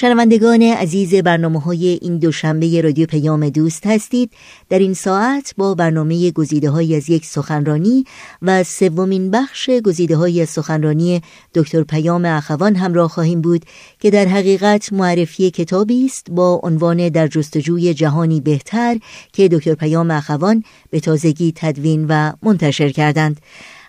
شنوندگان عزیز برنامه های این دوشنبه رادیو پیام دوست هستید. در این ساعت با برنامه گزیده های از یک سخنرانی و سومین بخش گزیده های سخنرانی دکتر پیام اخوان همراه خواهیم بود که در حقیقت معرفی کتابی است با عنوان در جستجوی جهانی بهتر که دکتر پیام اخوان به تازگی تدوین و منتشر کردند.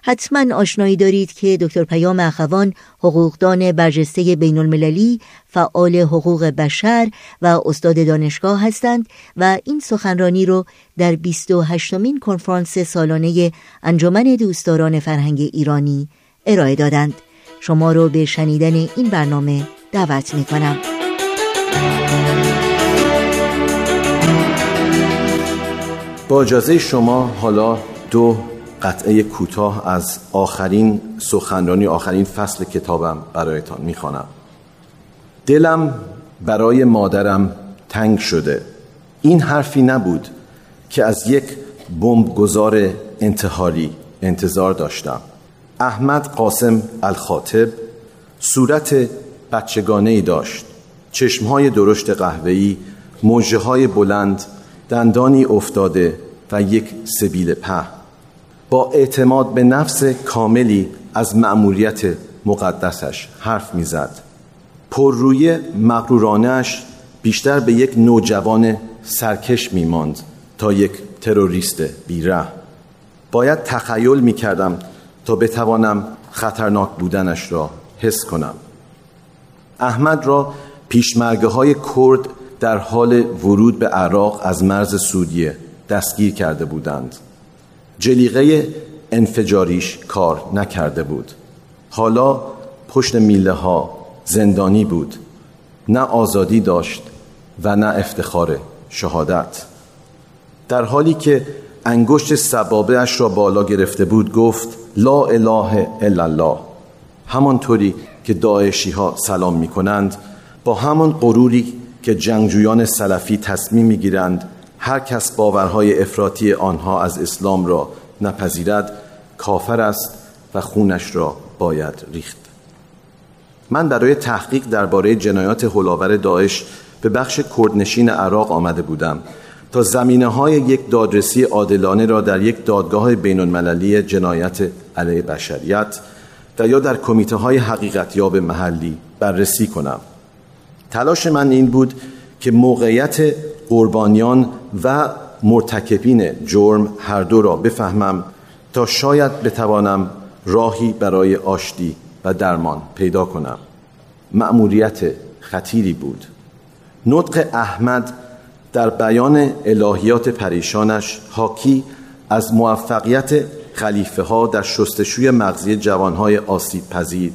حتما آشنایی دارید که دکتر پیام اخوان حقوقدان برجسته بین المللی فعال حقوق بشر و استاد دانشگاه هستند و این سخنرانی رو در 28 مین کنفرانس سالانه انجمن دوستداران فرهنگ ایرانی ارائه دادند. شما رو به شنیدن این برنامه دعوت می کنم با اجازه شما حالا دو قطعه کوتاه از آخرین سخنرانی آخرین فصل کتابم برایتان می‌خوانم. دلم برای مادرم تنگ شده. این حرفی نبود که از یک بمبگذار انتحاری انتظار داشتم. احمد قاسم الخاطب صورت بچگانه ای داشت. چشمهای درشت قهوه‌ای موجه های بلند دندانی افتاده و یک سبیل په با اعتماد به نفس کاملی از مأموریت مقدسش حرف می‌زد. پرروی مغرورانش بیشتر به یک نوجوان سرکش میماند تا یک تروریست بیره. باید تخیل می کردم تا بتوانم خطرناک بودنش را حس کنم. احمد را پیشمرگه های کرد در حال ورود به عراق از مرز سوریه دستگیر کرده بودند. جلیقه انفجاریش کار نکرده بود. حالا پشت میله ها زندانی بود. نه آزادی داشت و نه افتخار شهادت. در حالی که انگشت سبابه اش را بالا گرفته بود گفت لا اله الا الله. همانطوری که داعشی ها سلام می کنند با همان غروری که جنگجویان سلفی تصمیم می گیرند هر کس باورهای افراطی آنها از اسلام را نپذیرد کافر است و خونش را باید ریخت. من برای تحقیق درباره جنایات هلاور داعش به بخش کردنشین عراق آمده بودم تا زمینه های یک دادرسی عادلانه را در یک دادگاه بین المللی جنایت علیه بشریت و یا در کمیته های حقیقتیاب محلی بررسی کنم. تلاش من این بود که موقعیت قربانیان و مرتکبین جرم هر دو را بفهمم تا شاید بتوانم راهی برای آشتی و درمان پیدا کنم. مأموریت خطیری بود. نطق احمد در بیان الهیات پریشانش حاکی از موفقیت خلیفه ها در شستشوی مغزی جوانهای آسیب پذیر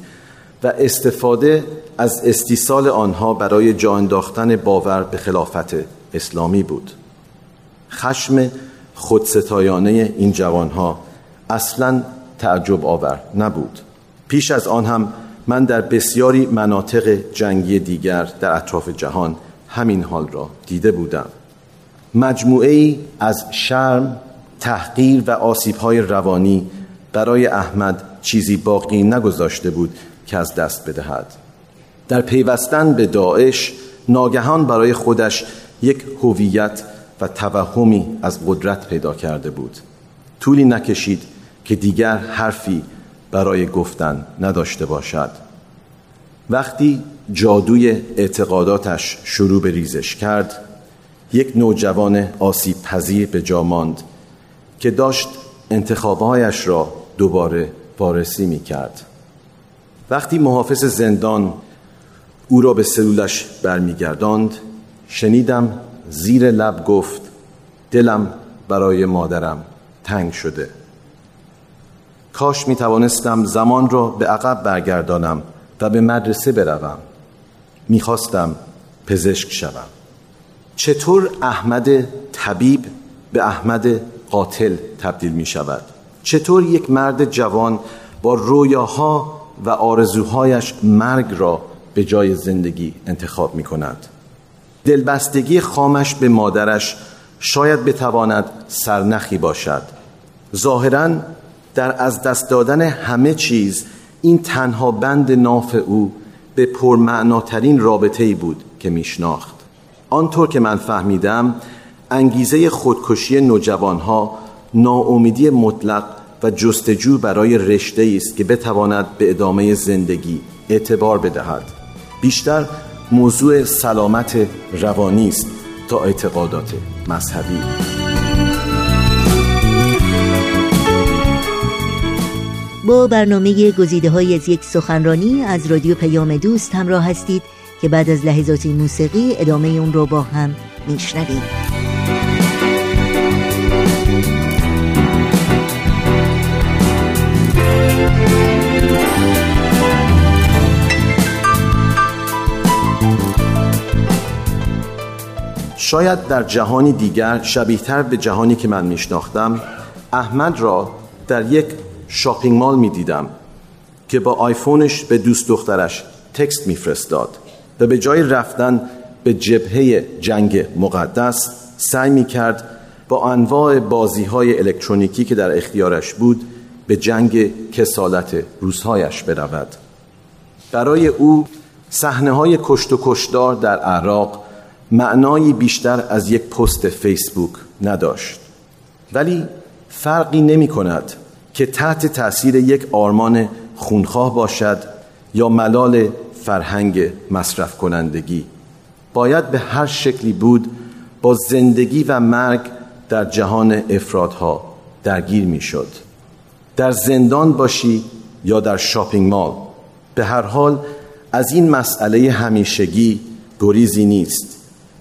و استفاده از استیصال آنها برای جا انداختن باور به خلافت اسلامی بود. خشم خودستایانه این جوانها اصلا تعجب آور نبود. پیش از آن هم من در بسیاری مناطق جنگی دیگر در اطراف جهان همین حال را دیده بودم. مجموعه ای از شرم تحقیر و آسیب های روانی برای احمد چیزی باقی نگذاشته بود که از دست بدهد. در پیوستن به داعش ناگهان برای خودش یک هویت و توهمی از قدرت پیدا کرده بود. طولی نکشید که دیگر حرفی برای گفتن نداشته باشد. وقتی جادوی اعتقاداتش شروع به ریزش کرد یک نوجوان آسیب پذیر به جا ماند که داشت انتخابهایش را دوباره وارسی می کرد وقتی محافظ زندان او را به سلولش برمیگرداند شنیدم زیر لب گفت دلم برای مادرم تنگ شده. کاش می توانستم زمان را به عقب برگردانم و به مدرسه بروم. می‌خواستم پزشک شوم. چطور احمد طبیب به احمد قاتل تبدیل می شود چطور یک مرد جوان با رویاها و آرزوهایش مرگ را به جای زندگی انتخاب می کند دلبستگی خامش به مادرش شاید بتواند سرنخی باشد. ظاهرا در از دست دادن همه چیز این تنها بند ناف او به پرمعناترین رابطه ای بود که میشناخت. آنطور که من فهمیدم انگیزه خودکشی نوجوانها ناامیدی مطلق و جستجو برای رشته است که بتواند به ادامه زندگی اعتبار بدهد. بیشتر موضوع سلامت روانی است تا اعتقادات مذهبی. با برنامه گزیده های از یک سخنرانی از رادیو پیام دوست همراه هستید که بعد از لحظات موسیقی ادامه اون رو با هم میشنوید شاید در جهانی دیگر شبیهتر به جهانی که من میشناختم احمد را در یک شاپینگ مال می دیدم که با آیفونش به دوست دخترش تکست میفرستاد و به جای رفتن به جبهه جنگ مقدس سعی می کرد با انواع بازی های الکترونیکی که در اختیارش بود به جنگ کسالت روزهایش برود. برای او صحنه های کشت و کشدار در عراق معنایی بیشتر از یک پست فیسبوک نداشت. ولی فرقی نمی کند که تحت تاثیر یک آرمان خونخواه باشد یا ملال فرهنگ مصرف کنندگی باید به هر شکلی بود با زندگی و مرگ در جهان افرادها درگیر می شد. در زندان باشی یا در شاپینگ مال به هر حال از این مسئله همیشگی گریزی نیست.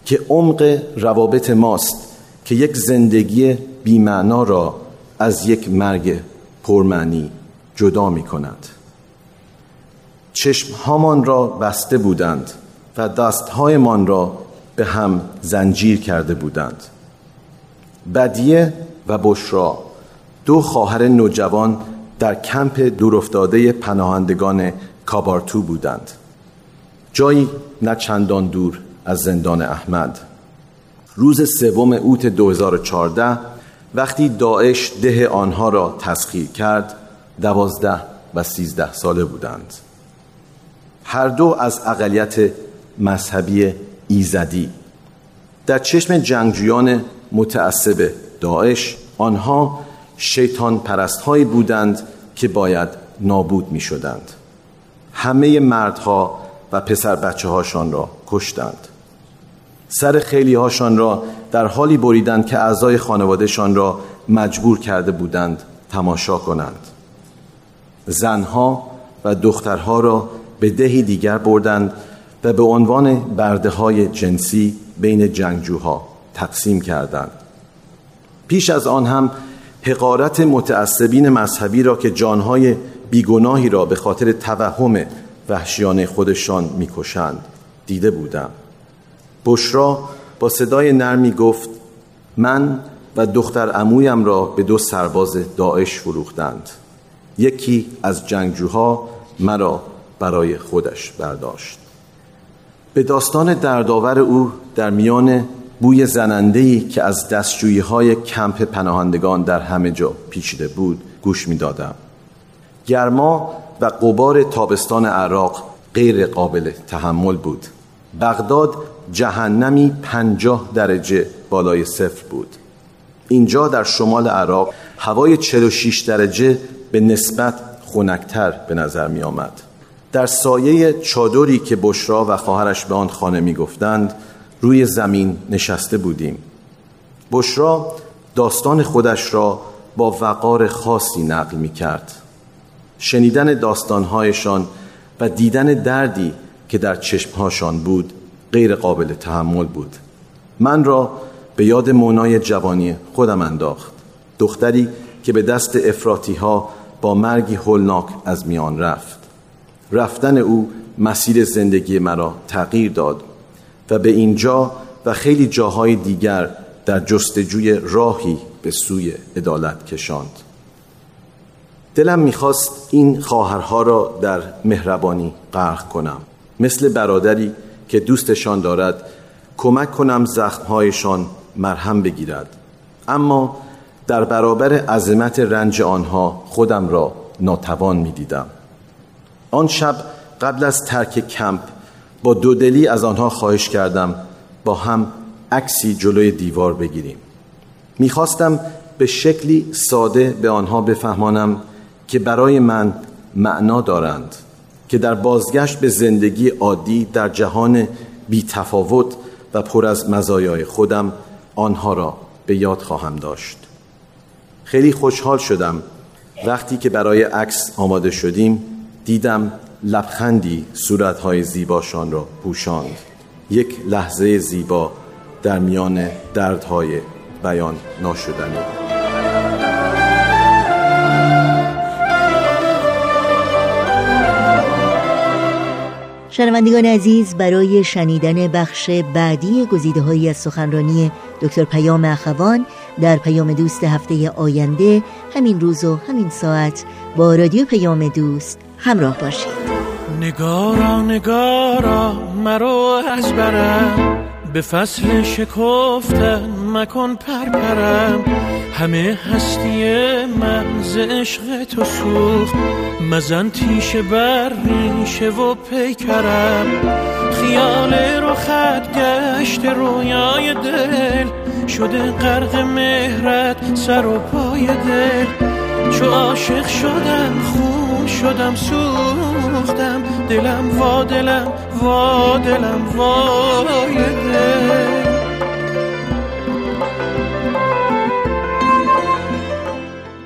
که عمق روابط ماست که یک زندگی بیمعنا را از یک مرگ پرمعنی جدا می کند چشمهامان را بسته بودند و دستهایمان را به هم زنجیر کرده بودند. بدیه و بشرا دو خواهر نوجوان در کمپ دورافتاده پناهندگان کابارتو بودند. جایی نه چندان دور از زندان احمد. روز سوم اوت 2014 وقتی داعش ده آنها را تسخیر کرد دوازده و سیزده ساله بودند. هر دو از اقلیت مذهبی ایزدی. در چشم جنگجویان متعصب داعش آنها شیطان پرست هایی بودند که باید نابود می شدند همه مردها و پسر بچه هاشان را کشتند. سر خیلی هاشان را در حالی بریدند که اعضای خانوادهشان را مجبور کرده بودند تماشا کنند. زنها و دخترها را به دهی دیگر بردند و به عنوان برده های جنسی بین جنگجوها تقسیم کردند. پیش از آن هم حقارت متعصبین مذهبی را که جانهای بیگناهی را به خاطر توهم وحشیانه خودشان می‌کشند دیده بودم. بشرا با صدای نرمی گفت من و دختر امویم را به دو سرباز داعش فروختند. یکی از جنگجوها مرا برای خودش برداشت. به داستان دردآور او در میان بوی زنندهی که از دستجویی های کمپ پناهندگان در همه جا پیچیده بود گوش می دادم. گرما و قبار تابستان عراق غیر قابل تحمل بود. بغداد جهنمی پنجاه درجه بالای صفر بود. اینجا در شمال عراق هوای 46 درجه به نسبت خونکتر به نظر می آمد. در سایه چادری که بشرا و خواهرش به آن خانه می گفتند روی زمین نشسته بودیم. بشرا داستان خودش را با وقار خاصی نقل می کرد. شنیدن داستانهایشان و دیدن دردی که در چشمهاشان بود غیر قابل تحمل بود. من را به یاد مونای جوانی خودم انداخت دختری که به دست افراتی ها با مرگی هولناک از میان رفت. رفتن او مسیر زندگی مرا تغییر داد و به اینجا و خیلی جاهای دیگر در جستجوی راهی به سوی عدالت کشاند. دلم می‌خواست این خواهرها را در مهربانی غرق کنم. مثل برادری که دوستشان دارد کمک کنم زخمهایشان مرهم بگیرد. اما در برابر عظمت رنج آنها خودم را ناتوان می دیدم. آن شب قبل از ترک کمپ با دودلی از آنها خواهش کردم با هم عکسی جلوی دیوار بگیریم. می‌خواستم به شکلی ساده به آنها بفهمانم که برای من معنا دارند. که در بازگشت به زندگی عادی در جهان بی تفاوت و پر از مزایای خودم آنها را به یاد خواهم داشت. خیلی خوشحال شدم. وقتی که برای عکس آماده شدیم دیدم لبخندی صورتهای زیباشان را پوشاند. یک لحظه زیبا در میان دردهای بیان ناشدنی. شنوندگان عزیز برای شنیدن بخش بعدی گزیده هایی از سخنرانی دکتر پیام اخوان در پیام دوست هفته آینده همین روز و همین ساعت با رادیو پیام دوست همراه باشید. نگارا نگارا مرو از برم. به فصل شکفتن مکن پرپرم. همه هستی من ز عشق تو سوخت. مزن تیشه بر ریشه و پیکرم. خیال رو خط گشت رویای دل. شده غرق مهرت سر و پای دل. چو عاشق شدم خون شدم سوختم. دلم وا دلم وا دلم وای دل.